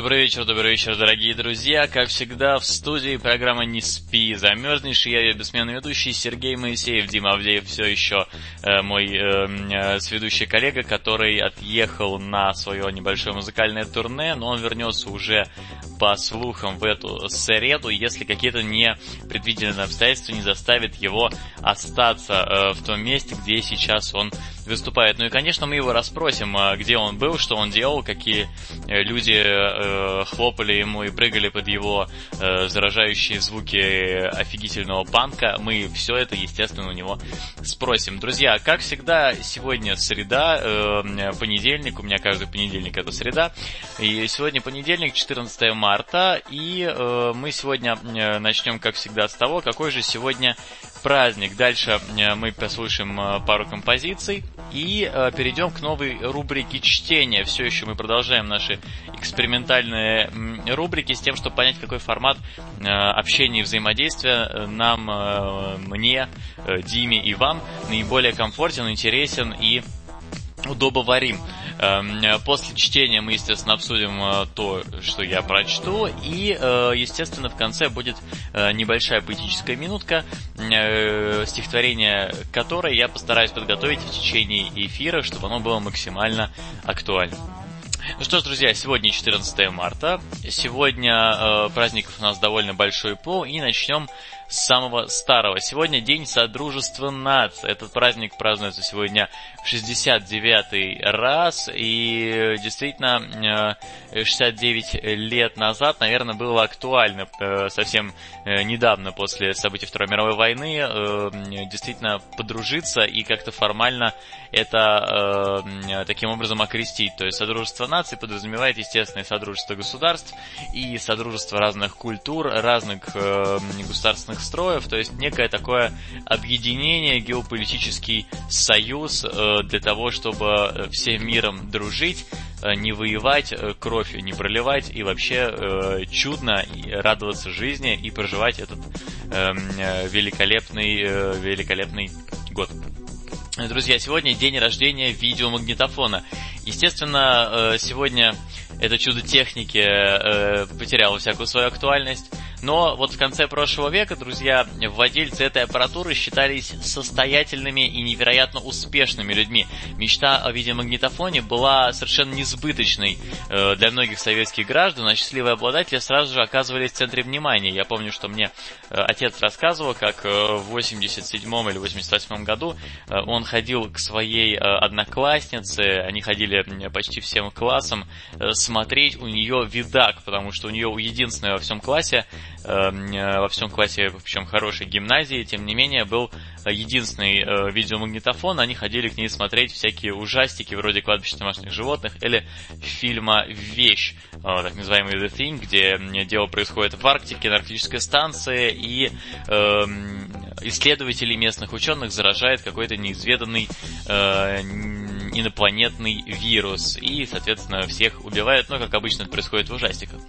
Добрый вечер, добрый вечер, дорогие друзья. Как всегда, в студии программа «Не спи, замерзнешь». Я ее бессменный ведущий Сергей Моисеев. Дима Авдеев все еще э, мой э, э, сведущий коллега, который отъехал на свое небольшое музыкальное турне, но он вернется уже по слухам в эту среду, если какие-то непредвиденные обстоятельства не заставят его остаться э, в том месте, где сейчас он выступает. Ну и, конечно, мы его расспросим, э, где он был, что он делал, какие э, люди э, хлопали ему и прыгали под его э, заражающие звуки офигительного панка. Мы все это, естественно, у него спросим. Друзья, как всегда, сегодня среда, э, понедельник, у меня каждый понедельник это среда, и сегодня понедельник, 14 марта, и э, мы сегодня э, начнем, как всегда, с того, какой же сегодня праздник. Дальше э, мы послушаем э, пару композиций и э, перейдем к новой рубрике чтения. Все еще мы продолжаем наши экспериментальные рубрики с тем, чтобы понять, какой формат общения и взаимодействия нам, мне, Диме и вам наиболее комфортен, интересен и удобоварим. Эм, После чтения мы, естественно, обсудим э, то, что я прочту, и, э, естественно, в конце будет э, небольшая поэтическая минутка, стихотворение которой я постараюсь подготовить в течение эфира, чтобы оно было максимально актуально. Ну что ж, друзья, сегодня 14 марта. Сегодня праздников у нас довольно большой пол, и начнем самого старого. Сегодня День Содружества наций. Этот праздник празднуется сегодня в 69-й раз, и действительно 69 лет назад, наверное, было актуально э, совсем э, недавно после событий Второй мировой войны э, действительно подружиться и как-то формально это таким образом окрестить. То есть Содружество наций подразумевает, естественно, и Содружество государств, и Содружество разных культур, разных государственных строев, то есть некое такое объединение, геополитический союз для того, чтобы всем миром дружить, не воевать, кровь не проливать и вообще чудно радоваться жизни и проживать этот великолепный, великолепный год. Друзья, сегодня день рождения видеомагнитофона. Естественно, сегодня это чудо техники потеряло всякую свою актуальность. Но вот в конце прошлого века, друзья, владельцы этой аппаратуры считались состоятельными и невероятно успешными людьми. Мечта о видеомагнитофоне была совершенно несбыточной э, для многих советских граждан, а счастливые обладатели сразу же оказывались в центре внимания. Я помню, что мне э, отец рассказывал, как э, в 87 или 88 году он ходил к своей однокласснице, они ходили почти всем классом, смотреть у нее видак, потому что у нее единственная во всем классе во всем классе, причем хорошей гимназии, тем не менее, был единственный э, видеомагнитофон, они ходили к ней смотреть всякие ужастики вроде «Кладбище домашних животных» или фильма «Вещь», э, так называемый «The Thing», где дело происходит в Арктике, на арктической станции, и э, исследователи местных ученых заражает какой-то неизведанный э, инопланетный вирус. И, соответственно, всех убивает, ну, как обычно это происходит в ужастиках.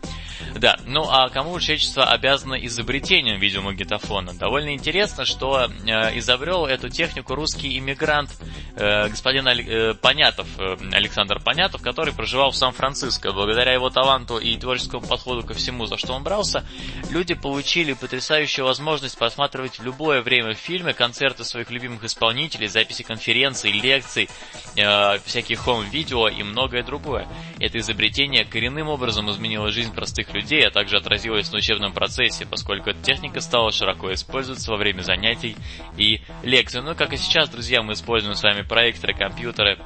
Да, ну а кому человечество обязано изобретением видеомагнитофона? Довольно интересно, что э, изобрел эту технику русский иммигрант э, господин э, Понятов, э, Александр Понятов, который проживал в Сан-Франциско. Благодаря его таланту и творческому подходу ко всему, за что он брался, люди получили потрясающую возможность просматривать в любое время фильмы, концерты своих любимых исполнителей, записи конференций, лекций, э, всякие хом-видео и многое другое. Это изобретение коренным образом изменило жизнь простых людей, а также отразилось на учебном процессе, поскольку эта техника стала широко использоваться во время занятий и лекций. Ну, как и сейчас, друзья, мы используем с вами проекторы, компьютеры,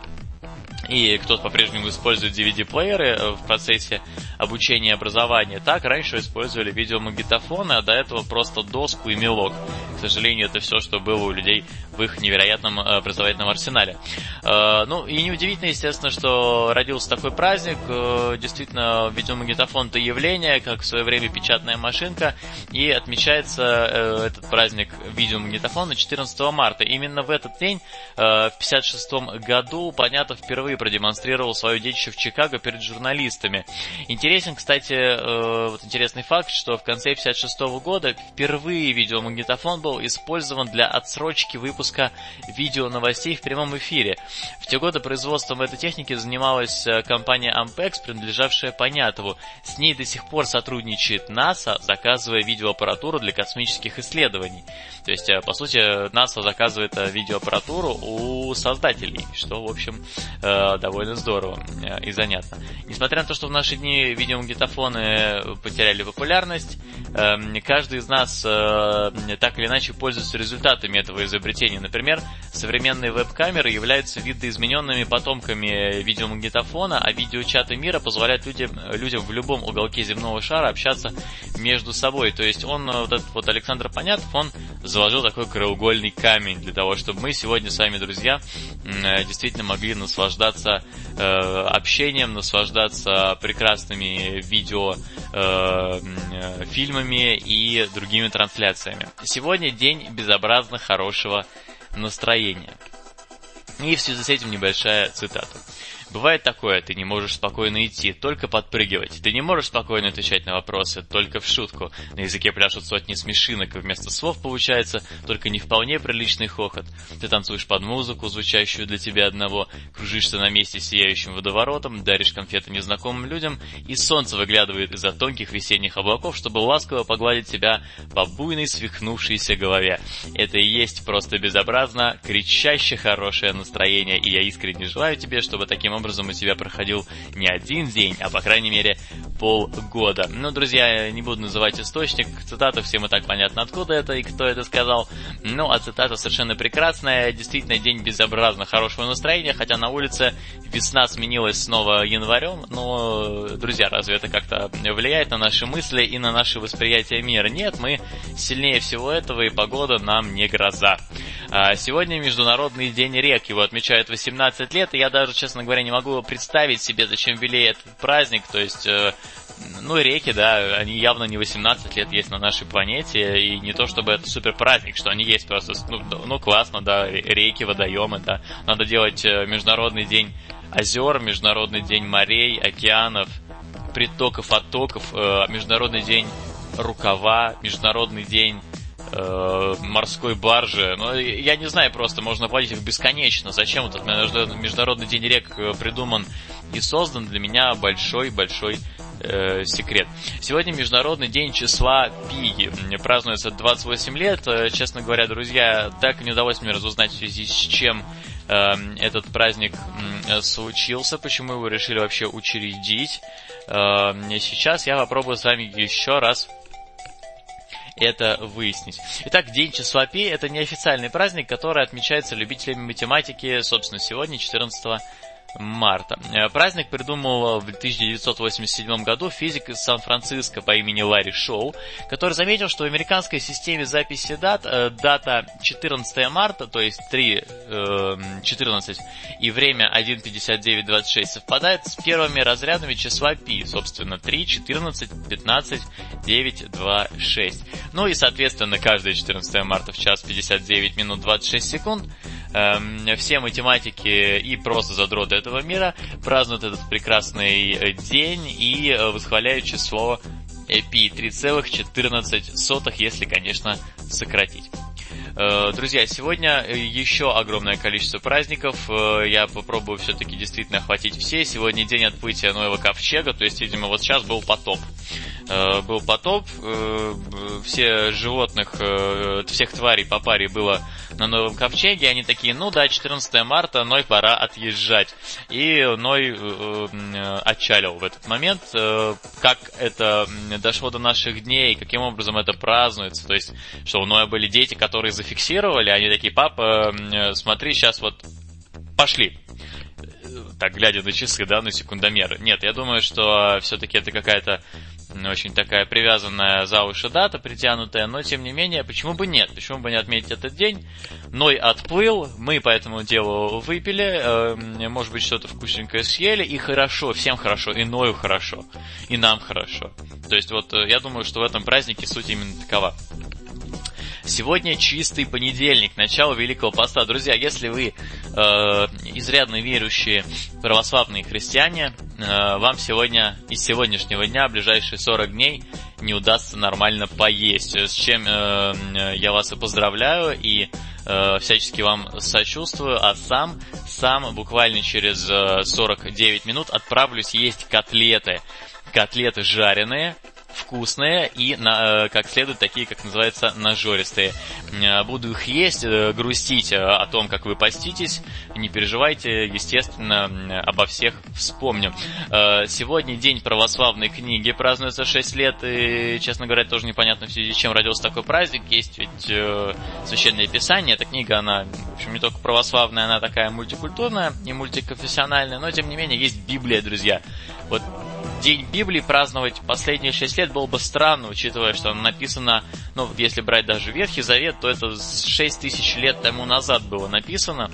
и кто-то по-прежнему использует DVD-плееры в процессе обучения и образования. Так раньше использовали видеомагнитофоны, а до этого просто доску и мелок. К сожалению, это все, что было у людей в их невероятном образовательном арсенале. Ну, и неудивительно, естественно, что родился такой праздник. Действительно, видеомагнитофон – это явление, как в свое время печатная машинка, и отмечается этот праздник видеомагнитофона 14 марта. Именно в этот день, в 56 году, Понятов впервые продемонстрировал свое детище в Чикаго перед журналистами. Интересен, кстати, вот интересный факт, что в конце 56 года впервые видеомагнитофон был использован для отсрочки выпуска видео новостей в прямом эфире. В те годы производством этой техники занималась э, компания Ampex, принадлежавшая Понятову. С ней до сих пор сотрудничает НАСА, заказывая видеоаппаратуру для космических исследований. То есть, э, по сути, НАСА заказывает э, видеоаппаратуру у создателей, что, в общем, довольно здорово и занятно. Несмотря на то, что в наши дни видеомагнитофоны потеряли популярность, эм, каждый из нас так или иначе пользуется результатами этого изобретения. Например, современные веб-камеры являются видоизмененными потомками видеомагнитофона, а видеочаты мира позволяют людям, людям в любом уголке земного шара общаться между собой. То есть он, вот этот вот Александр Понятов, он заложил такой краеугольный камень для того, чтобы мы сегодня с вами, друзья, действительно могли наслаждаться э, общением, наслаждаться прекрасными видео э, фильмами и другими трансляциями. Сегодня день безобразно хорошего настроения. И в связи с этим небольшая цитата. Бывает такое, ты не можешь спокойно идти, только подпрыгивать. Ты не можешь спокойно отвечать на вопросы, только в шутку. На языке пляшут сотни смешинок, и вместо слов получается только не вполне приличный хохот. Ты танцуешь под музыку, звучащую для тебя одного, кружишься на месте сияющим водоворотом, даришь конфеты незнакомым людям, и солнце выглядывает из-за тонких весенних облаков, чтобы ласково погладить тебя по буйной свихнувшейся голове. Это и есть просто безобразно, кричаще хорошее настроение, и я искренне желаю тебе, чтобы таким образом у тебя проходил не один день, а по крайней мере полгода. Ну, друзья, не буду называть источник, цитата, всем и так понятно, откуда это и кто это сказал. Ну, а цитата совершенно прекрасная, действительно день безобразно хорошего настроения, хотя на улице весна сменилась снова январем, но, друзья, разве это как-то влияет на наши мысли и на наше восприятие мира? Нет, мы сильнее всего этого, и погода нам не гроза. А сегодня Международный день рек, его отмечают 18 лет, и я даже, честно говоря, не могу представить себе, зачем ввели этот праздник, то есть э, ну, реки, да, они явно не 18 лет есть на нашей планете, и не то чтобы это супер праздник, что они есть просто, ну, ну классно, да, реки, водоемы, да. Надо делать э, Международный день озер, Международный день морей, океанов, притоков, оттоков, э, Международный день рукава, Международный день э, морской баржи. Ну, я не знаю, просто можно платить их бесконечно. Зачем этот Международный день рек э, придуман и создан, для меня большой-большой э, секрет. Сегодня Международный день числа Пи. Празднуется 28 лет. Честно говоря, друзья, так не удалось мне разузнать в связи с чем этот праздник случился, почему его решили вообще учредить. Э, сейчас я попробую с вами еще раз это выяснить. Итак, День числа Пи – это неофициальный праздник, который отмечается любителями математики, собственно, сегодня, 14 марта. Э, праздник придумал в 1987 году физик из Сан-Франциско по имени Ларри Шоу, который заметил, что в американской системе записи дат э, дата 14 марта, то есть 3, 14 э, и время 1.59.26 совпадает с первыми разрядами числа π, собственно 3, 14, 15, 9, 2, 6. Ну и соответственно каждое 14 марта в час 59 минут 26 секунд Эм, все математики и просто задроты этого мира празднуют этот прекрасный э, день и э, восхваляют число π 3,14, если, конечно, сократить. Э, друзья, сегодня еще огромное количество праздников. Я попробую все-таки действительно охватить все. Сегодня день отплытия Ноева ковчега, то есть, видимо, вот сейчас был потоп. Был потоп, все животных, всех тварей по паре было на Новом Ковчеге, они такие, ну да, 14 марта, Ной пора отъезжать. И Ной э, э, отчалил в этот момент. Э, как это дошло до наших дней, каким образом это празднуется, то есть, что у Ноя были дети, которые зафиксировали, они такие, папа, э, смотри, сейчас вот пошли так глядя на часы, да, на секундомер. Нет, я думаю, что все-таки это какая-то очень такая привязанная за уши дата, притянутая, но тем не менее, почему бы нет? Почему бы не отметить этот день? Ной отплыл, мы по этому делу выпили, э, может быть, что-то вкусненькое съели, и хорошо, всем хорошо, и Ною хорошо, и нам хорошо. То есть вот э, я думаю, что в этом празднике суть именно такова. Сегодня чистый понедельник, начало Великого Поста. Друзья, если вы э, изрядно верующие православные христиане, э, вам сегодня из сегодняшнего дня, ближайшие 40 дней, не удастся нормально поесть. С чем э, я вас и поздравляю и э, всячески вам сочувствую, а сам, сам буквально через 49 минут отправлюсь есть котлеты. Котлеты жареные, вкусные и, на, э, как следует, такие, как называется, нажористые. Э, буду их есть, э, грустить о том, как вы поститесь. Не переживайте, естественно, обо всех вспомню. Сегодня день православной книги, празднуется 6 лет, и, честно говоря, тоже непонятно в связи с чем родился такой праздник. Есть ведь Священное Писание, эта книга, она, в общем, не только православная, она такая мультикультурная и мультиконфессиональная, но, тем не менее, есть Библия, друзья. Вот День Библии праздновать последние шесть лет было бы странно, учитывая, что она написана, ну, если брать даже Ветхий Завет, то это шесть тысяч лет тому назад было написано.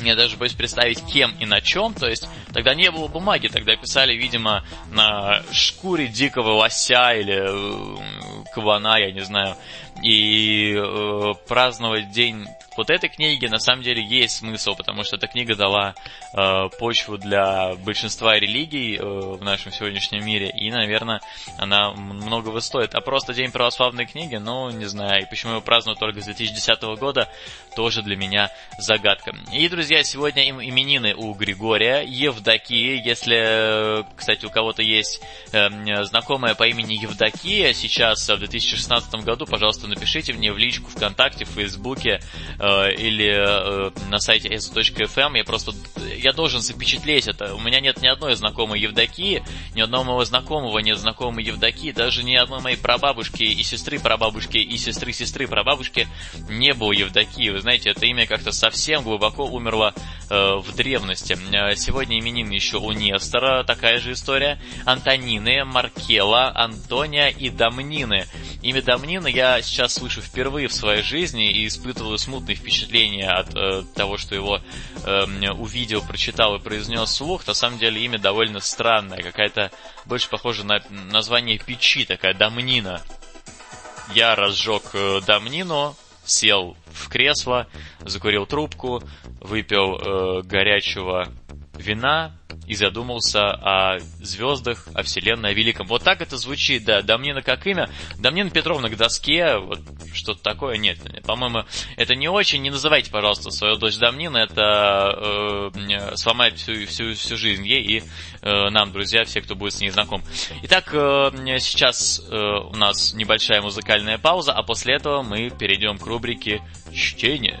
Мне даже боюсь представить, кем и на чем. То есть тогда не было бумаги, тогда писали, видимо, на шкуре дикого лося или э, кабана, я не знаю. И э, праздновать день вот этой книги на самом деле есть смысл, потому что эта книга дала э, почву для большинства религий э, в нашем сегодняшнем мире, и, наверное, она многого стоит. А просто День православной книги, ну, не знаю, и почему его празднуют только с 2010 года, тоже для меня загадка. И, друзья, сегодня им именины у Григория, Евдокии, если, кстати, у кого-то есть э, знакомая по имени Евдокия сейчас в 2016 году, пожалуйста, напишите мне в личку ВКонтакте, в Фейсбуке, Э, или э, на сайте s.fm, я просто, я должен запечатлеть это. У меня нет ни одной знакомой Евдокии, ни одного моего знакомого нет знакомой Евдокии, даже ни одной моей прабабушки и сестры прабабушки и сестры сестры прабабушки не было Евдокии. Вы знаете, это имя как-то совсем глубоко умерло э, в древности. Э, сегодня именины еще у Нестора, такая же история. Антонины, Маркела, Антония и Дамнины. Имя Дамнина я сейчас слышу впервые в своей жизни и испытываю смутные впечатления от э, того, что его э, увидел, прочитал и произнес слух. На самом деле имя довольно странное, какая-то больше похоже на название печи, такая Дамнина. Я разжег э, Дамнину, сел в кресло, закурил трубку, выпил э, горячего вина, и задумался о звездах, о Вселенной, о Великом. Вот так это звучит, да. Дамнина как имя. Дамнина Петровна к доске, вот что-то такое. Нет, по-моему, это не очень. Не называйте, пожалуйста, свою дочь Дамнина. Это э, сломает всю, всю, всю жизнь ей и э, нам, друзья, все, кто будет с ней знаком. Итак, э, сейчас э, у нас небольшая музыкальная пауза, а после этого мы перейдем к рубрике «Чтение».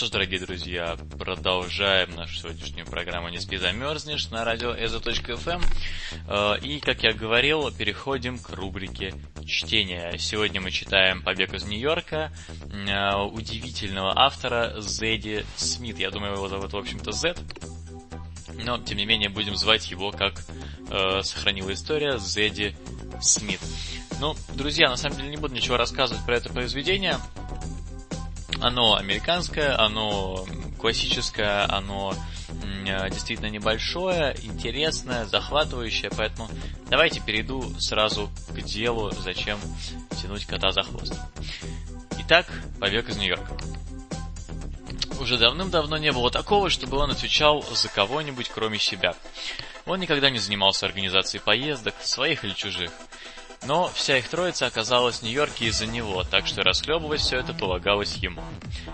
Что ж, дорогие друзья, продолжаем нашу сегодняшнюю программу «Не спи, замерзнешь» на радио ezo.fm. Э, и, как я говорил, переходим к рубрике чтения. Сегодня мы читаем «Побег из Нью-Йорка» э, удивительного автора Зедди Смит. Я думаю, его зовут, в общем-то, Зед. Но, тем не менее, будем звать его, как э, сохранила история, Зедди Смит. Ну, друзья, на самом деле не буду ничего рассказывать про это произведение. Оно американское, оно классическое, оно действительно небольшое, интересное, захватывающее, поэтому давайте перейду сразу к делу, зачем тянуть кота за хвост. Итак, побег из Нью-Йорка. Уже давным-давно не было такого, чтобы он отвечал за кого-нибудь, кроме себя. Он никогда не занимался организацией поездок, своих или чужих. Но вся их троица оказалась в Нью-Йорке из-за него, так что расхлебывать все это полагалось ему.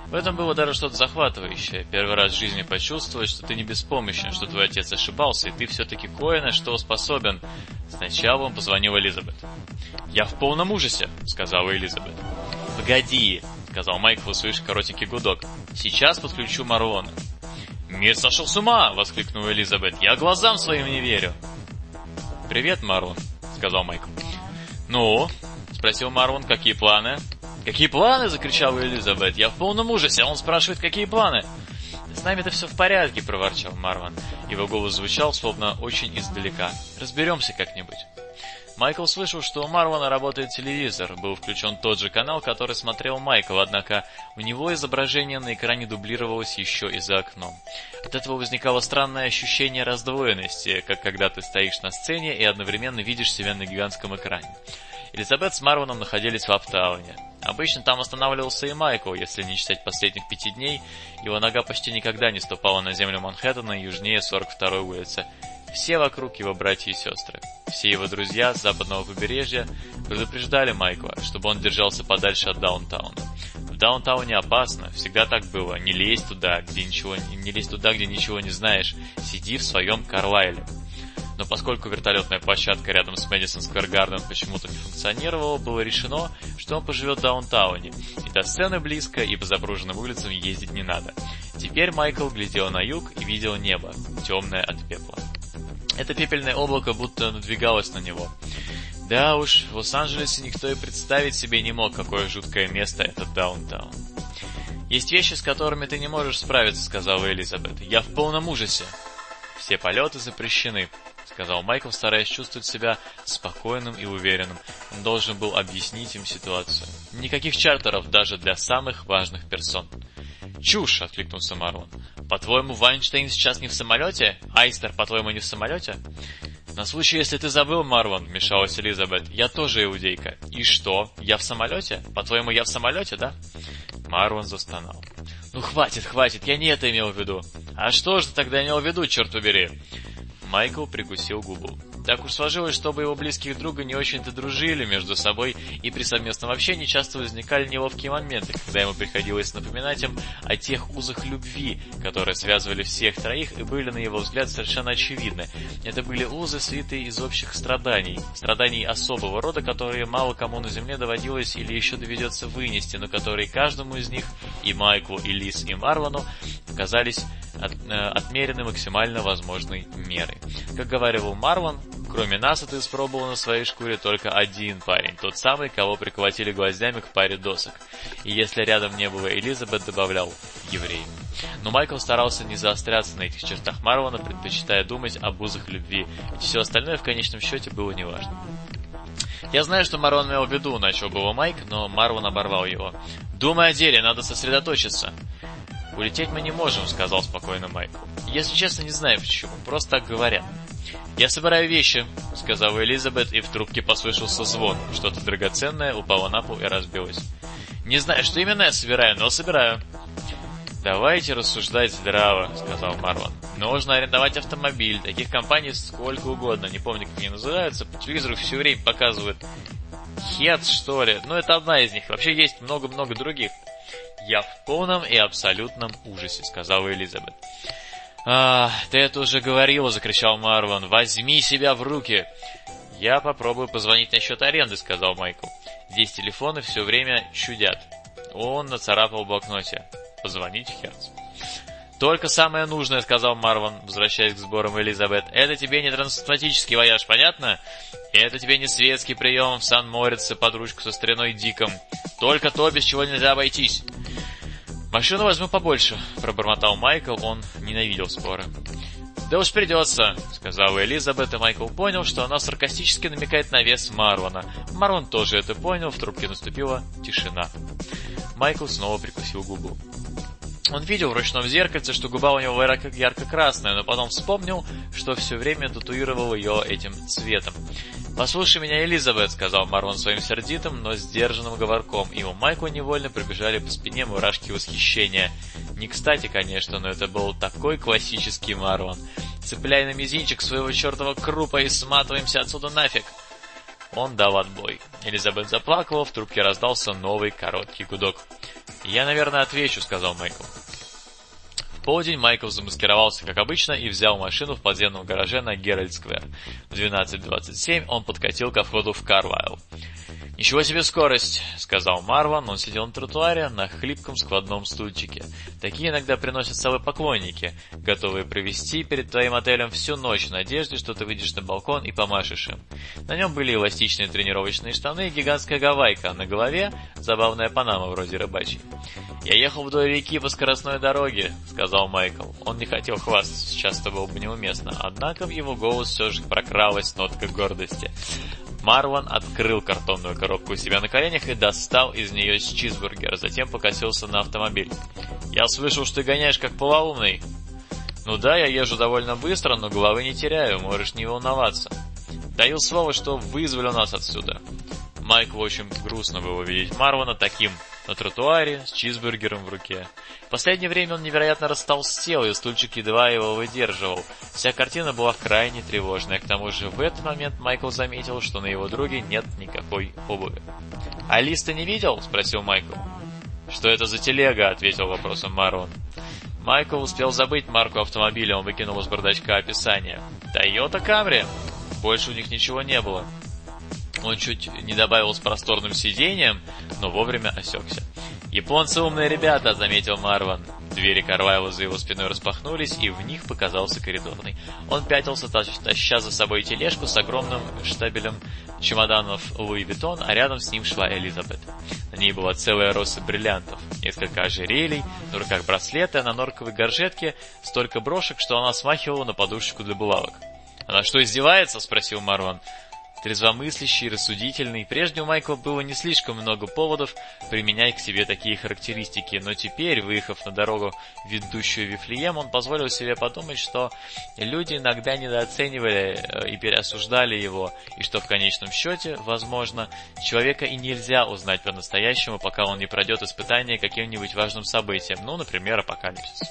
В этом было даже что-то захватывающее. Первый раз в жизни почувствовать, что ты не беспомощен, что твой отец ошибался, и ты все-таки кое на что способен. Сначала он позвонил Элизабет. «Я в полном ужасе», — сказала Элизабет. «Погоди», — сказал Майкл, услышав коротенький гудок. «Сейчас подключу Марона». «Мир сошел с ума!» — воскликнула Элизабет. «Я глазам своим не верю!» «Привет, Марлон», — сказал Майкл. «Ну?» — спросил Марвин, «какие планы?» «Какие планы?» — закричала Элизабет. «Я в полном ужасе, а он спрашивает, какие планы?» «С нами-то все в порядке», — проворчал Марвин. Его голос звучал, словно очень издалека. «Разберемся как-нибудь». Майкл слышал, что у Марвана работает телевизор. Был включен тот же канал, который смотрел Майкл, однако у него изображение на экране дублировалось еще и за окном. От этого возникало странное ощущение раздвоенности, как когда ты стоишь на сцене и одновременно видишь себя на гигантском экране. Элизабет с Марваном находились в Аптауне. Обычно там останавливался и Майкл, если не считать последних пяти дней, его нога почти никогда не ступала на землю Манхэттена южнее 42-й улицы. Все вокруг его братья и сестры. Все его друзья с западного побережья предупреждали Майкла, чтобы он держался подальше от даунтауна. В даунтауне опасно, всегда так было. Не лезь туда, где ничего, не лезь туда, где ничего не знаешь. Сиди в своем Карлайле. Но поскольку вертолетная площадка рядом с Мэдисон Сквер Гарден почему-то не функционировала, было решено, что он поживет в даунтауне. И до сцены близко, и по запруженным улицам ездить не надо. Теперь Майкл глядел на юг и видел небо, темное от пепла. Это пепельное облако будто надвигалось на него. Да уж, в Лос-Анджелесе никто и представить себе не мог, какое жуткое место это даунтаун. «Есть вещи, с которыми ты не можешь справиться», — сказала Элизабет. «Я в полном ужасе». «Все полеты запрещены», — сказал Майкл, стараясь чувствовать себя спокойным и уверенным. Он должен был объяснить им ситуацию. «Никаких чартеров даже для самых важных персон». «Чушь!» — откликнулся Марлон. «По-твоему, Вайнштейн сейчас не в самолете? Айстер, по-твоему, не в самолете?» «На случай, если ты забыл, Марван», — вмешалась Элизабет, — «я тоже иудейка». «И что? Я в самолете? По-твоему, я в самолете, да?» Марван застонал. «Ну хватит, хватит, я не это имел в виду». «А что же ты тогда имел в виду, черт побери?» Майкл прикусил губу. Так уж сложилось, что его близких друга не очень-то дружили между собой, и при совместном общении часто возникали неловкие моменты, когда ему приходилось напоминать им о тех узах любви, которые связывали всех троих и были, на его взгляд, совершенно очевидны. Это были узы, свитые из общих страданий, страданий особого рода, которые мало кому на земле доводилось или еще доведется вынести, но которые каждому из них, и Майклу, и Лис, и Марвану, казались от, э, отмерены максимально возможной мерой. Как говорил Марван, кроме нас это испробовал на своей шкуре только один парень, тот самый, кого приколотили гвоздями к паре досок. И если рядом не было Элизабет, добавлял еврей. Но Майкл старался не заостряться на этих чертах Марвана, предпочитая думать об узах любви, ведь все остальное в конечном счете было неважно. Я знаю, что Марван имел в виду, начал было Майк, но Марван оборвал его. «Думай о деле, надо сосредоточиться». «Улететь мы не можем», — сказал спокойно Майкл. «Если честно, не знаю почему, просто так говорят». «Я собираю вещи», — сказала Элизабет, и в трубке послышался звон. Что-то драгоценное упало на пол и разбилось. «Не знаю, что именно я собираю, но собираю». «Давайте рассуждать здраво», — сказал Марван. «Нужно арендовать автомобиль. Таких компаний сколько угодно. Не помню, как они называются. По телевизору все время показывают. Хец, что ли? Ну, это одна из них. Вообще есть много-много других». «Я в полном и абсолютном ужасе», — сказала Элизабет. «А, ты это уже говорила», — закричал Марван. «Возьми себя в руки!» «Я попробую позвонить насчет аренды», — сказал Майкл. «Здесь телефоны все время чудят». Он нацарапал в блокноте. «Позвонить Херц». «Только самое нужное», — сказал Марван, возвращаясь к сборам Элизабет. «Это тебе не трансатлантический вояж, понятно? Это тебе не светский прием в Сан-Морице под ручку со стариной Диком. Только то, без чего нельзя обойтись». «Машину возьму побольше», — пробормотал Майкл, он ненавидел споры. «Да уж придется», — сказала Элизабет, и Майкл понял, что она саркастически намекает на вес Марвана. Марван тоже это понял, в трубке наступила тишина. Майкл снова прикусил губу. Он видел в ручном зеркальце, что губа у него ярко-красная, но потом вспомнил, что все время татуировал ее этим цветом. «Послушай меня, Элизабет», — сказал Марван своим сердитым, но сдержанным говорком, и у Майкла невольно пробежали по спине мурашки восхищения. Не кстати, конечно, но это был такой классический Марван. «Цепляй на мизинчик своего чертова крупа и сматываемся отсюда нафиг!» Он дал отбой. Элизабет заплакала, в трубке раздался новый короткий гудок. «Я, наверное, отвечу», — сказал Майкл. В полдень Майкл замаскировался, как обычно, и взял машину в подземном гараже на Геральд-сквер. В 12.27 он подкатил ко входу в Карлайл. «Ничего себе скорость!» — сказал Марван. Он сидел на тротуаре на хлипком складном стульчике. Такие иногда приносят с собой поклонники, готовые провести перед твоим отелем всю ночь в надежде, что ты выйдешь на балкон и помашешь им. На нем были эластичные тренировочные штаны и гигантская гавайка, а на голове забавная панама вроде рыбачьей. «Я ехал вдоль реки по скоростной дороге», — сказал Майкл. Он не хотел хвастаться, сейчас это было бы неуместно, однако в его голос все же прокралась нотка гордости. Марван открыл картонную коробку у себя на коленях и достал из нее чизбургер, затем покосился на автомобиль. «Я слышал, что ты гоняешь как полоумный». «Ну да, я езжу довольно быстро, но головы не теряю, можешь не волноваться». «Даю слово, что вызвали нас отсюда». Майклу очень грустно было видеть Марвана таким на тротуаре с чизбургером в руке. В последнее время он невероятно растолстел, и стульчик едва его выдерживал. Вся картина была крайне тревожная. К тому же в этот момент Майкл заметил, что на его друге нет никакой обуви. «А листа не видел?» – спросил Майкл. «Что это за телега?» – ответил вопросом Марван. Майкл успел забыть марку автомобиля, он выкинул из бардачка описание. «Тойота Камри!» Больше у них ничего не было. Он чуть не добавил с просторным сиденьем, но вовремя осекся. «Японцы умные ребята», — заметил Марван. Двери Карлайла за его спиной распахнулись, и в них показался коридорный. Он пятился, таща за собой тележку с огромным штабелем чемоданов Луи Виттон, а рядом с ним шла Элизабет. На ней была целая роса бриллиантов, несколько ожерелий, на руках браслеты, а на норковой горжетке столько брошек, что она смахивала на подушечку для булавок. «Она что, издевается?» — спросил Марван трезвомыслящий, рассудительный. Прежде у Майкла было не слишком много поводов применять к себе такие характеристики, но теперь, выехав на дорогу, ведущую Вифлеем, он позволил себе подумать, что люди иногда недооценивали э, и переосуждали его, и что в конечном счете, возможно, человека и нельзя узнать по-настоящему, пока он не пройдет испытание каким-нибудь важным событием, ну, например, апокалипсис.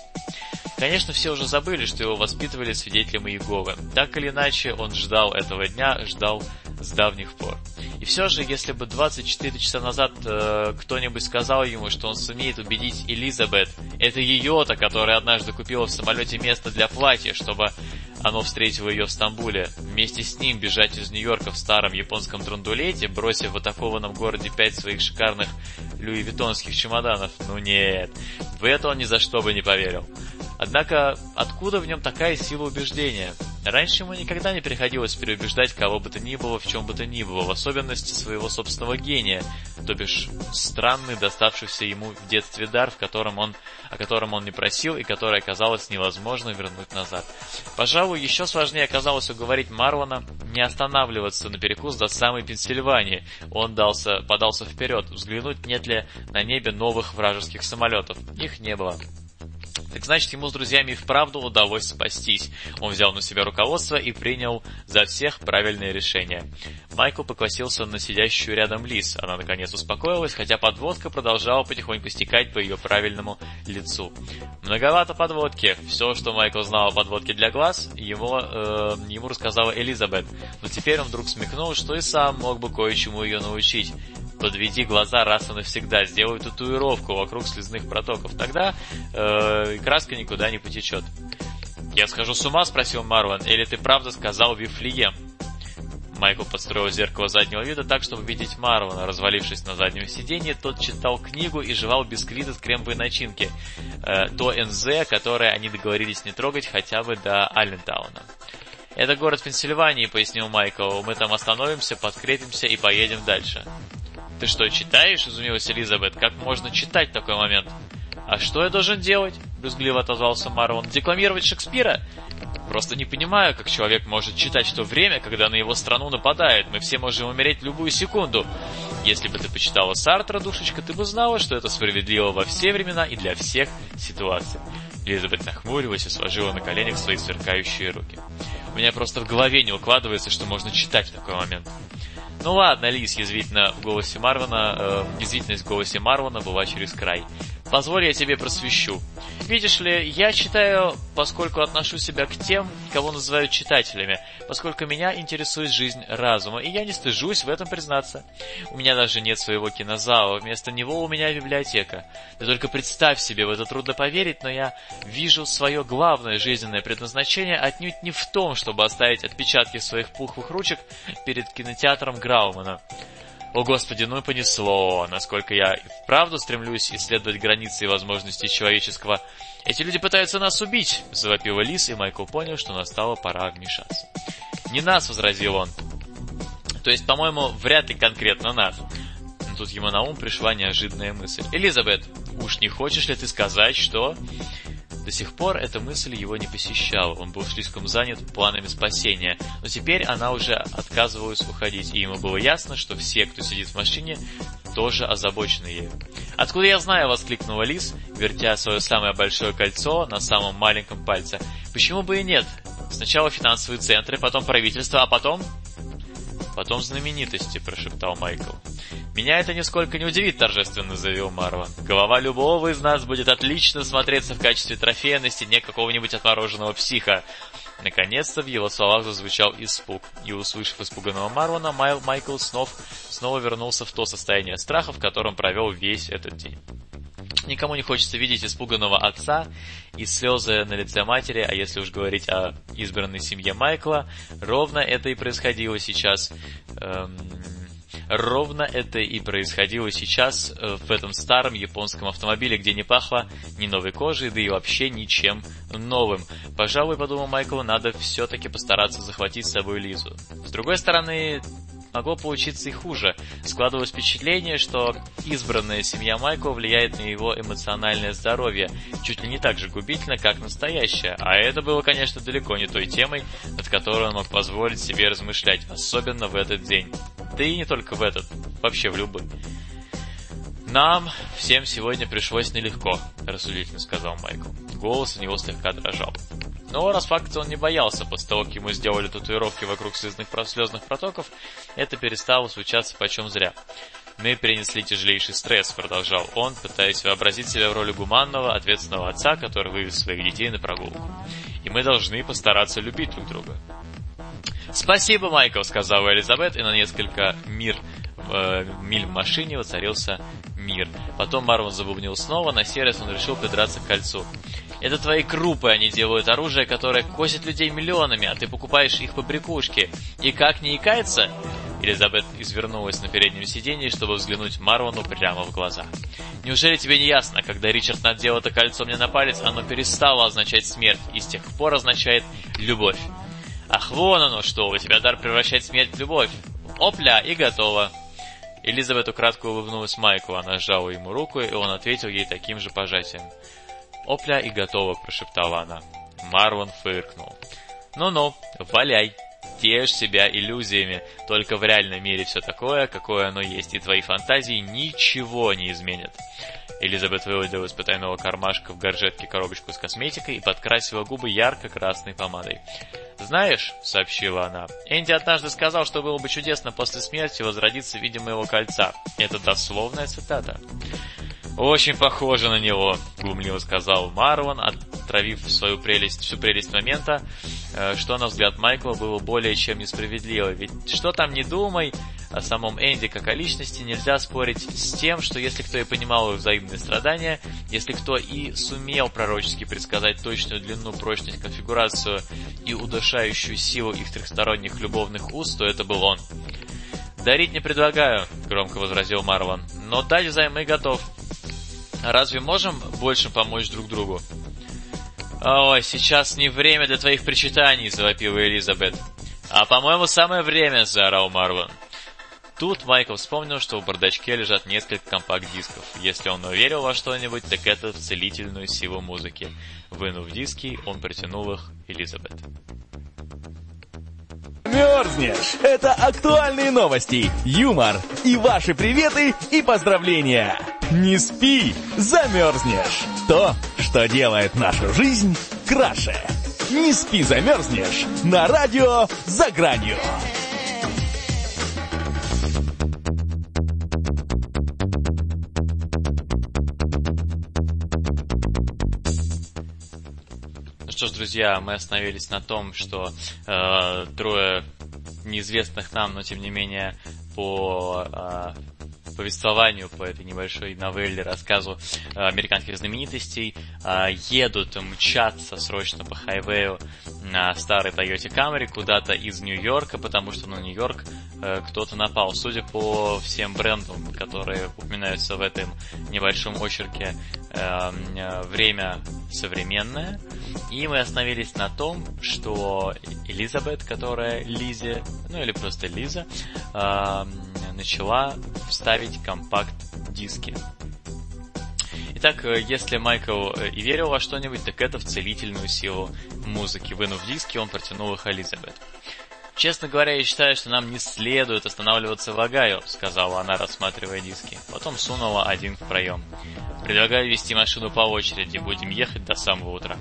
Конечно, все уже забыли, что его воспитывали свидетелем Иеговы. Так или иначе, он ждал этого дня, ждал с давних пор. И все же, если бы 24 часа назад э, кто-нибудь сказал ему, что он сумеет убедить Элизабет, это ее-то, которая однажды купила в самолете место для платья, чтобы оно встретило ее в Стамбуле, вместе с ним бежать из Нью-Йорка в старом японском драндулете, бросив в атакованном городе пять своих шикарных люивитонских чемоданов, ну нет, в это он ни за что бы не поверил. Однако, откуда в нем такая сила убеждения? Раньше ему никогда не приходилось переубеждать кого бы то ни было в чем бы то ни было, в особенности своего собственного гения, то бишь странный, доставшийся ему в детстве дар, в котором он, о котором он не просил и который оказалось невозможно вернуть назад. Пожалуй, еще сложнее оказалось уговорить Марвана не останавливаться на перекус до самой Пенсильвании. Он дался, подался вперед, взглянуть, нет ли на небе новых вражеских самолетов. Их не было. Так значит, ему с друзьями и вправду удалось спастись. Он взял на себя руководство и принял за всех правильные решения. Майкл покосился на сидящую рядом Лиз. Она наконец успокоилась, хотя подводка продолжала потихоньку стекать по ее правильному лицу. Многовато подводки. Все, что Майкл знал о подводке для глаз, его, э, ему рассказала Элизабет. Но теперь он вдруг смекнул, что и сам мог бы кое-чему ее научить. Подведи глаза раз и навсегда, сделай татуировку вокруг слезных протоков. Тогда э, краска никуда не потечет. «Я схожу с ума?» – спросил Марван. «Или ты правда сказал Вифлеем?» Майкл подстроил зеркало заднего вида так, чтобы видеть Марвана. Развалившись на заднем сиденье, тот читал книгу и жевал бисквит из кремовой начинки. Э, то НЗ, которое они договорились не трогать хотя бы до Аллентауна. «Это город Пенсильвании», — пояснил Майкл. «Мы там остановимся, подкрепимся и поедем дальше». «Ты что, читаешь?» – изумилась Элизабет. «Как можно читать в такой момент?» «А что я должен делать?» – брюзгливо отозвался Марван. «Декламировать Шекспира?» «Просто не понимаю, как человек может читать в то время, когда на его страну нападают. Мы все можем умереть в любую секунду. Если бы ты почитала Сартра, душечка, ты бы знала, что это справедливо во все времена и для всех ситуаций». Элизабет нахмурилась и сложила на коленях свои сверкающие руки. «У меня просто в голове не укладывается, что можно читать в такой момент». Ну ладно, Лис, язвительно в голосе Марвана, э, язвительность в голосе Марвана была через край. Позволь я тебе просвещу. Видишь ли, я читаю, поскольку отношу себя к тем, кого называют читателями, поскольку меня интересует жизнь разума, и я не стыжусь в этом признаться. У меня даже нет своего кинозала, вместо него у меня библиотека. Ты только представь себе, в это трудно поверить, но я вижу свое главное жизненное предназначение отнюдь не в том, чтобы оставить отпечатки своих пухлых ручек перед кинотеатром Граумана. О господи, ну и понесло, насколько я вправду стремлюсь исследовать границы и возможности человеческого. Эти люди пытаются нас убить, завопила Лис, и Майкл понял, что настала пора вмешаться. Не нас, возразил он. То есть, по-моему, вряд ли конкретно нас. Но тут ему на ум пришла неожиданная мысль. Элизабет, уж не хочешь ли ты сказать, что... До сих пор эта мысль его не посещала, он был слишком занят планами спасения, но теперь она уже отказывалась уходить, и ему было ясно, что все, кто сидит в машине, тоже озабочены ею. «Откуда я знаю?» — воскликнула Лис, вертя свое самое большое кольцо на самом маленьком пальце. «Почему бы и нет? Сначала финансовые центры, потом правительство, а потом...» «Потом знаменитости», — прошептал Майкл. «Меня это нисколько не удивит», — торжественно заявил Марван. «Голова любого из нас будет отлично смотреться в качестве трофея на стене какого-нибудь отмороженного психа». Наконец-то в его словах зазвучал испуг, и, услышав испуганного Марвана, Майл Майкл снов снова вернулся в то состояние страха, в котором провел весь этот день. Никому не хочется видеть испуганного отца и слезы на лице матери, а если уж говорить о избранной семье Майкла, ровно это и происходило сейчас. Эм, ровно это и происходило сейчас э, в этом старом японском автомобиле, где не пахло ни новой кожей, да и вообще ничем новым. Пожалуй, подумал Майкл, надо все-таки постараться захватить с собой Лизу. С другой стороны, могло получиться и хуже. Складывалось впечатление, что избранная семья Майкла влияет на его эмоциональное здоровье чуть ли не так же губительно, как настоящая. А это было, конечно, далеко не той темой, над которой он мог позволить себе размышлять, особенно в этот день. Да и не только в этот, вообще в любой. «Нам всем сегодня пришлось нелегко», — рассудительно сказал Майкл. Голос у него слегка дрожал. Но расфакта он не боялся, после того, как ему сделали татуировки вокруг слезных, слезных протоков, это перестало случаться почем зря. «Мы перенесли тяжелейший стресс», — продолжал он, пытаясь вообразить себя в роли гуманного, ответственного отца, который вывез своих детей на прогулку. «И мы должны постараться любить друг друга». «Спасибо, Майкл», — сказала Элизабет, и на несколько мир э, миль в машине воцарился мир. Потом Марвин забубнил снова, на раз он решил придраться к кольцу. Это твои крупы, они делают оружие, которое косит людей миллионами, а ты покупаешь их по брякушке. И как не икается? Элизабет извернулась на переднем сиденье, чтобы взглянуть Марвану прямо в глаза. «Неужели тебе не ясно, когда Ричард надел это кольцо мне на палец, оно перестало означать смерть и с тех пор означает любовь? Ах, вон оно что, у тебя дар превращать смерть в любовь. Опля, и готово!» Элизабет украдко улыбнулась Майку, она сжала ему руку, и он ответил ей таким же пожатием. «Опля и готово», — прошептала она. Марван фыркнул. «Ну-ну, валяй, тешь себя иллюзиями, только в реальном мире все такое, какое оно есть, и твои фантазии ничего не изменят». Элизабет выловила из потайного кармашка в горжетке коробочку с косметикой и подкрасила губы ярко-красной помадой. «Знаешь», — сообщила она, — «Энди однажды сказал, что было бы чудесно после смерти возродиться в виде моего кольца. Это дословная цитата». «Очень похоже на него», — глумливо сказал Марван, отравив свою прелесть, всю прелесть момента, э, что, на взгляд Майкла, было более чем несправедливо. Ведь что там не думай, о самом Энди как о личности нельзя спорить с тем, что если кто и понимал их взаимные страдания, если кто и сумел пророчески предсказать точную длину, прочность, конфигурацию и удушающую силу их трехсторонних любовных уз, то это был он. «Дарить не предлагаю», — громко возразил Марван, — «но дать взаймы готов». Разве можем больше помочь друг другу? Ой, сейчас не время для твоих причитаний, завопила Элизабет. А по-моему, самое время, заорал Марван. Тут Майкл вспомнил, что в бардачке лежат несколько компакт-дисков. Если он уверил во что-нибудь, так это в целительную силу музыки. Вынув диски, он протянул их Элизабет. Мерзнешь! Это актуальные новости, юмор и ваши приветы и поздравления! Не спи, замерзнешь. То, что делает нашу жизнь краше. Не спи, замерзнешь. На радио «За гранью». Что ж, друзья, мы остановились на том, что э, трое неизвестных нам, но тем не менее по э, повествованию, по этой небольшой новелле, рассказу э, американских знаменитостей, э, едут, мчатся срочно по хайвею на старой Toyota Camry куда-то из Нью-Йорка, потому что на Нью-Йорк э, кто-то напал. Судя по всем брендам, которые упоминаются в этом небольшом очерке, время современное. И мы остановились на том, что Элизабет, которая Лизе, ну или просто Лиза, начала вставить компакт-диски. Итак, э, если Майкл э, и верил во что-нибудь, так это в целительную силу музыки. Вынув диски, он протянул их Элизабет. «Честно говоря, я считаю, что нам не следует останавливаться в Огайо», — сказала она, рассматривая диски. Потом сунула один в проем. «Предлагаю вести машину по очереди, будем ехать до самого утра».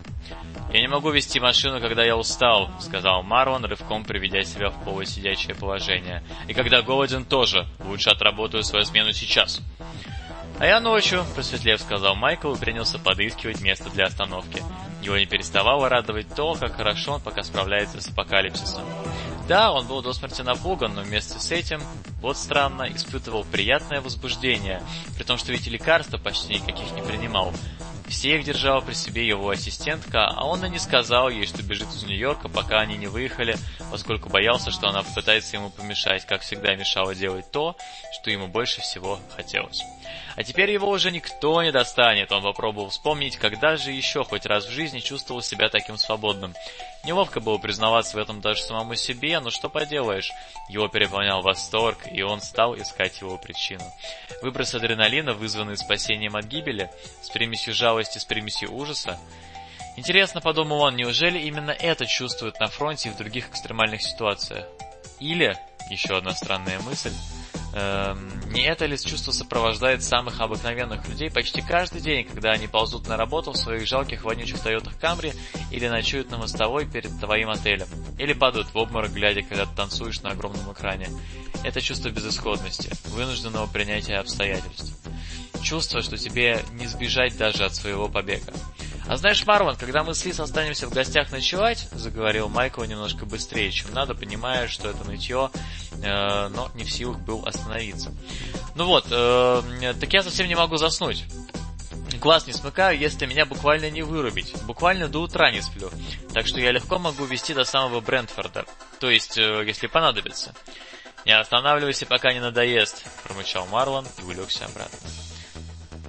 «Я не могу вести машину, когда я устал», — сказал Марван, рывком приведя себя в полусидячее положение. «И когда голоден тоже. Лучше отработаю свою смену сейчас». «А я ночью», — просветлев, сказал Майкл и принялся подыскивать место для остановки. Его не переставало радовать то, как хорошо он пока справляется с апокалипсисом. Да, он был до смерти напуган, но вместе с этим, вот странно, испытывал приятное возбуждение, при том, что ведь лекарства почти никаких не принимал. Всех держала при себе его ассистентка, а он и не сказал ей, что бежит из Нью-Йорка, пока они не выехали, поскольку боялся, что она попытается ему помешать, как всегда мешала делать то, что ему больше всего хотелось. А теперь его уже никто не достанет. Он попробовал вспомнить, когда же еще хоть раз в жизни чувствовал себя таким свободным. Неловко было признаваться в этом даже самому себе, но что поделаешь. Его переполнял восторг, и он стал искать его причину. Выброс адреналина, вызванный спасением от гибели, с примесью жалости, с примесью ужаса, Интересно, подумал он, неужели именно это чувствуют на фронте и в других экстремальных ситуациях? Или, еще одна странная мысль, не это ли чувство сопровождает самых обыкновенных людей почти каждый день, когда они ползут на работу в своих жалких вонючих Тойотах Камри или ночуют на мостовой перед твоим отелем, или падают в обморок, глядя, когда ты танцуешь на огромном экране. Это чувство безысходности, вынужденного принятия обстоятельств. Чувство, что тебе не сбежать даже от своего побега. А знаешь, Марван, когда мы с Лиз останемся в гостях ночевать, заговорил Майкл немножко быстрее, чем надо, понимая, что это нытье, э, но не в силах был остановиться. Ну вот, э, так я совсем не могу заснуть. Глаз не смыкаю, если меня буквально не вырубить. Буквально до утра не сплю. Так что я легко могу вести до самого Брентфорда. То есть, э, если понадобится. Не останавливайся, пока не надоест, промычал Марлон и улегся обратно.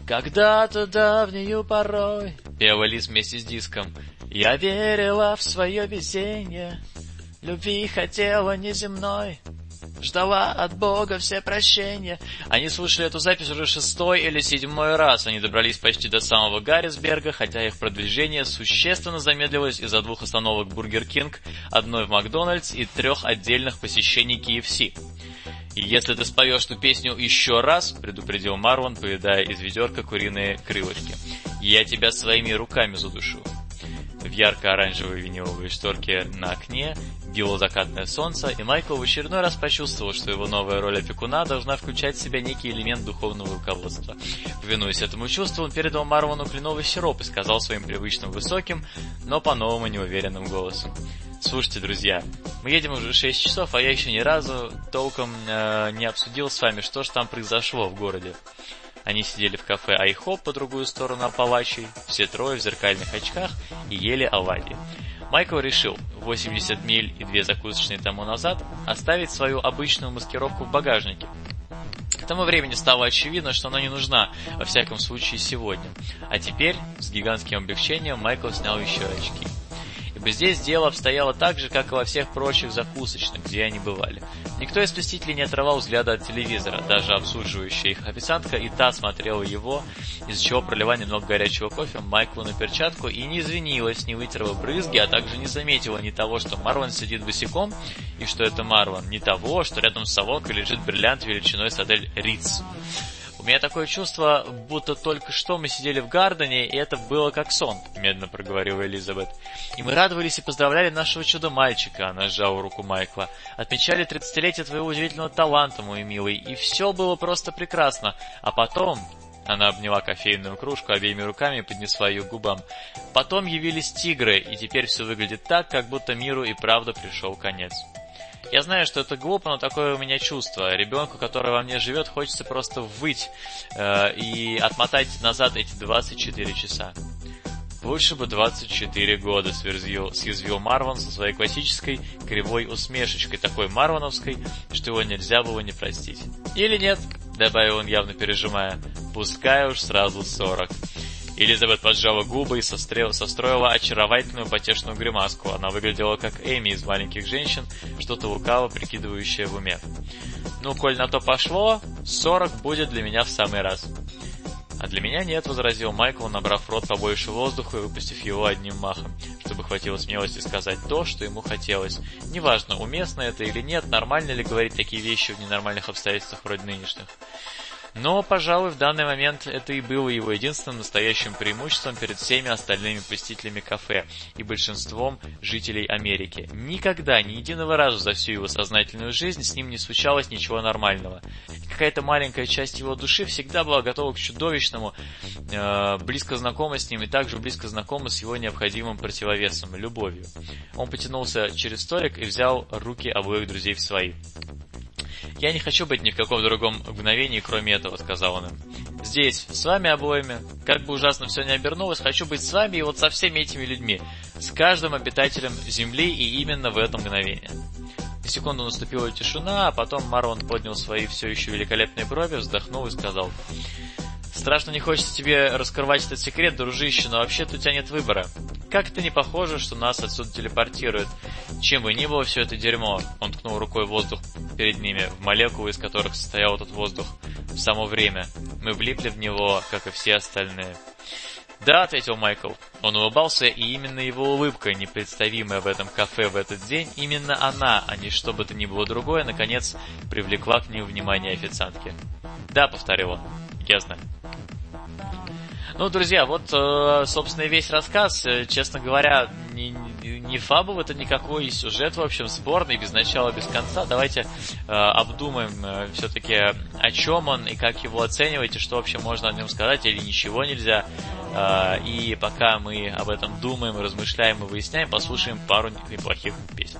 Когда-то давнюю порой Пела Лиз вместе с диском Я верила в свое везение Любви хотела неземной Ждала от Бога все прощения. Они слушали эту запись уже шестой или седьмой раз. Они добрались почти до самого Гаррисберга, хотя их продвижение существенно замедлилось из-за двух остановок Burger King, одной в Макдональдс и трех отдельных посещений KFC. Если ты споешь эту песню еще раз, предупредил Марван, поедая из ведерка куриные крылышки, я тебя своими руками задушу. В ярко-оранжевой виниловой шторке на окне било закатное солнце, и Майкл в очередной раз почувствовал, что его новая роль опекуна должна включать в себя некий элемент духовного руководства. Повинуясь этому чувству, он передал Марвану кленовый сироп и сказал своим привычным высоким, но по-новому неуверенным голосом. Слушайте, друзья, мы едем уже 6 часов, а я еще ни разу толком э, не обсудил с вами, что же там произошло в городе. Они сидели в кафе Айхоп по другую сторону Апалачей, все трое в зеркальных очках и ели оладьи. Майкл решил 80 миль и две закусочные тому назад оставить свою обычную маскировку в багажнике. К тому времени стало очевидно, что она не нужна, во всяком случае сегодня. А теперь, с гигантским облегчением, Майкл снял еще очки ибо здесь дело обстояло так же, как и во всех прочих закусочных, где они бывали. Никто из посетителей не отрывал взгляда от телевизора, даже обслуживающая их официантка и та смотрела его, из-за чего пролила немного горячего кофе Майклу на перчатку и не извинилась, не вытерла брызги, а также не заметила ни того, что Марван сидит босиком, и что это Марван, ни того, что рядом с совокой лежит бриллиант величиной с отель Риц. Меня такое чувство, будто только что мы сидели в Гардене, и это было как сон, медленно проговорила Элизабет. И мы радовались и поздравляли нашего чудо-мальчика, она сжала руку Майкла. Отмечали тридцатилетие твоего удивительного таланта, мой милый, и все было просто прекрасно. А потом, Она обняла кофейную кружку обеими руками и поднесла ее к губам. Потом явились тигры, и теперь все выглядит так, как будто миру и правда пришел конец. Я знаю, что это глупо, но такое у меня чувство. Ребенку, который во мне живет, хочется просто выть э, и отмотать назад эти 24 часа. Лучше бы 24 года, сверзил, съязвил Марван со своей классической кривой усмешечкой, такой марвановской, что его нельзя было не простить. Или нет, добавил он, явно пережимая, пускай уж сразу 40. Элизабет поджала губы и сострел, состроила очаровательную потешную гримаску. Она выглядела как Эми из «Маленьких женщин», что-то лукаво прикидывающее в уме. «Ну, коль на то пошло, 40 будет для меня в самый раз». «А для меня нет», — возразил Майкл, набрав в рот побольше воздуха и выпустив его одним махом, чтобы хватило смелости сказать то, что ему хотелось. Неважно, уместно это или нет, нормально ли говорить такие вещи в ненормальных обстоятельствах вроде нынешних. Но, пожалуй, в данный момент это и было его единственным настоящим преимуществом перед всеми остальными посетителями кафе и большинством жителей Америки. Никогда, ни единого разу за всю его сознательную жизнь с ним не случалось ничего нормального. Какая-то маленькая часть его души всегда была готова к чудовищному, э, близко знакома с ним и также близко знакома с его необходимым противовесом – любовью. Он потянулся через столик и взял руки обоих друзей в свои. «Я не хочу быть ни в каком другом мгновении, кроме этого», — сказал он им. «Здесь, с вами обоими, как бы ужасно все не обернулось, хочу быть с вами и вот со всеми этими людьми, с каждым обитателем Земли и именно в это мгновение». На секунду наступила тишина, а потом Марван поднял свои все еще великолепные брови, вздохнул и сказал... Страшно не хочется тебе раскрывать этот секрет, дружище, но вообще-то у тебя нет выбора. Как это не похоже, что нас отсюда телепортируют. Чем бы ни было все это дерьмо, он ткнул рукой воздух перед ними, в молекулы, из которых состоял этот воздух. В само время. Мы влипли в него, как и все остальные. «Да», — ответил Майкл. Он улыбался, и именно его улыбка, непредставимая в этом кафе в этот день, именно она, а не что бы то ни было другое, наконец привлекла к ним внимание официантки. «Да», — повторил он, — «я знаю». Ну, друзья, вот, э, собственно, и весь рассказ. Э, честно говоря, не, не фабул это никакой, сюжет, в общем, спорный, без начала, без конца. Давайте э, обдумаем все-таки, о чем он и как его оцениваете, что вообще можно о нем сказать или ничего нельзя. И пока мы об этом думаем, размышляем и выясняем, послушаем пару неплохих песен.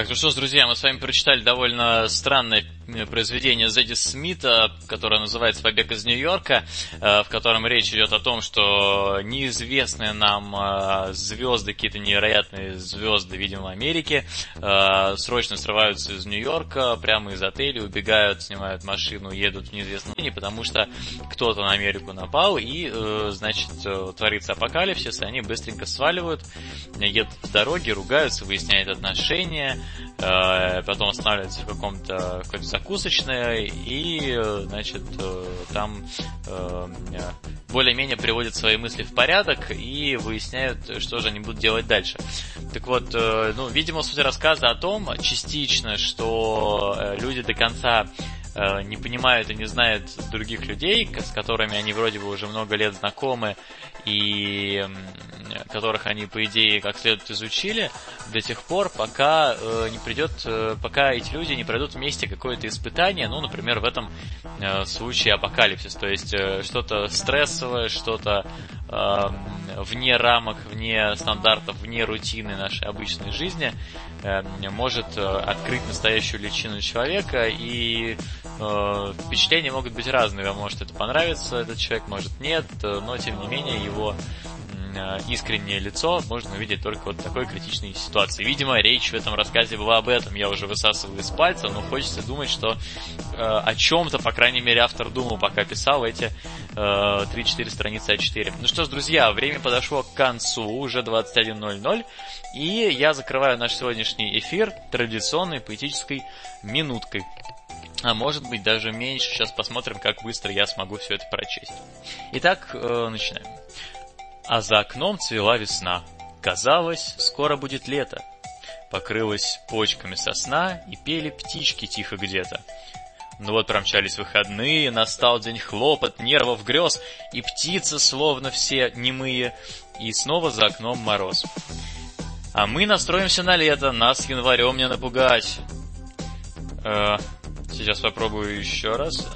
Так, ну что ж, друзья, мы с вами прочитали довольно странное произведение Зедди Смита, которое называется «Побег из Нью-Йорка», э, в котором речь идет о том, что неизвестные нам э, звезды, какие-то невероятные звезды, видимо, Америки, э, срочно срываются из Нью-Йорка, прямо из отеля, убегают, снимают машину, едут в неизвестном месте, потому что кто-то на Америку напал, и, значит, творится апокалипсис, и они быстренько сваливают, едут в дороге, ругаются, выясняют отношения, потом останавливаются в каком-то какой-то закусочная, и, значит, э, там э, более-менее приводят свои мысли в порядок и выясняют, что же они будут делать дальше. Так вот, э, ну, видимо, суть рассказа о том, частично, что люди до конца не понимают и не знают других людей, с которыми они вроде бы уже много лет знакомы, и которых они, по идее, как следует изучили, до тех пор, пока э, не придет, э, пока эти люди не пройдут вместе какое-то испытание, ну, например, в этом э, случае апокалипсис, то есть э, что-то стрессовое, что-то э, вне рамок, вне стандартов, вне рутины нашей обычной жизни, э, может э, открыть настоящую личину человека, и э, впечатления могут быть разные, может это понравиться, этот человек, может нет, э, но тем не менее его искреннее лицо можно увидеть только вот такой критичной ситуации. Видимо, речь в этом рассказе была об этом. Я уже высасываю из пальца, но хочется думать, что э, о чем-то, по крайней мере, автор думал, пока писал эти э, 3-4 страницы А4. Ну что ж, друзья, время подошло к концу, уже 21.00, и я закрываю наш сегодняшний эфир традиционной поэтической минуткой а может быть даже меньше. Сейчас посмотрим, как быстро я смогу все это прочесть. Итак, э, начинаем. А за окном цвела весна. Казалось, скоро будет лето. Покрылась почками сосна, и пели птички тихо где-то. Ну вот промчались выходные, настал день хлопот, нервов, грез, и птицы словно все немые, и снова за окном мороз. А мы настроимся на лето, нас январем не напугать. Э, Сейчас попробую еще раз.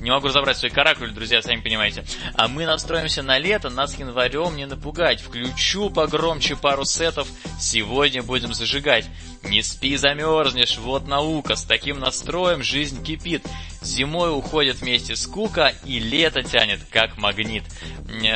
Не могу разобрать свой каракуль, друзья, сами понимаете. А мы настроимся на лето, нас январем не напугать. Включу погромче пару сетов, сегодня будем зажигать. Не спи, замерзнешь, вот наука, с таким настроем жизнь кипит. Зимой уходит вместе скука, и лето тянет, как магнит.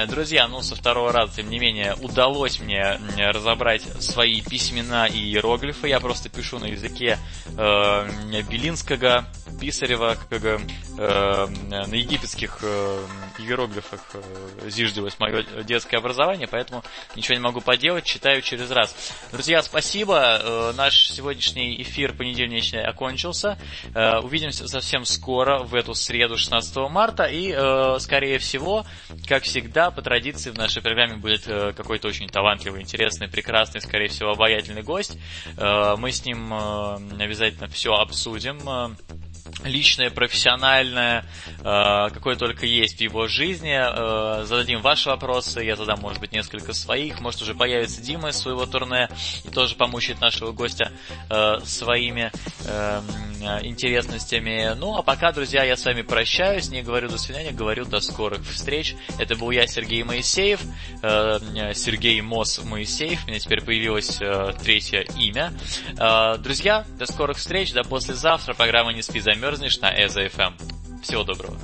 Друзья, ну со второго раза, тем не менее, удалось мне разобрать свои письмена и иероглифы. Я просто пишу на языке э, Белинского, Писарева, как, э, на египетских э, иероглифах э, зиждилось мое детское образование, поэтому ничего не могу поделать, читаю через раз. Друзья, спасибо. Э, наш сегодняшний эфир понедельничный окончился. Э, увидимся совсем скоро, в эту среду, 16 марта. И, э, скорее всего, как всегда, по традиции в нашей программе будет э, какой-то очень талантливый, интересный, прекрасный, скорее всего, обаятельный гость. Мы с ним обязательно все обсудим. Личное, профессиональное, э, какое только есть в его жизни. Э, зададим ваши вопросы, я задам, может быть, несколько своих. Может, уже появится Дима из своего турне и тоже помучает нашего гостя э, своими интересностями. Ну, а пока, друзья, я с вами прощаюсь, не говорю до свидания, говорю до скорых встреч. Это был я, Сергей Моисеев, Сергей Мос Моисеев. У меня теперь появилось третье имя. Друзья, до скорых встреч, до послезавтра. Программа «Не спи, замерзнешь» на ЭЗФМ. Всего доброго.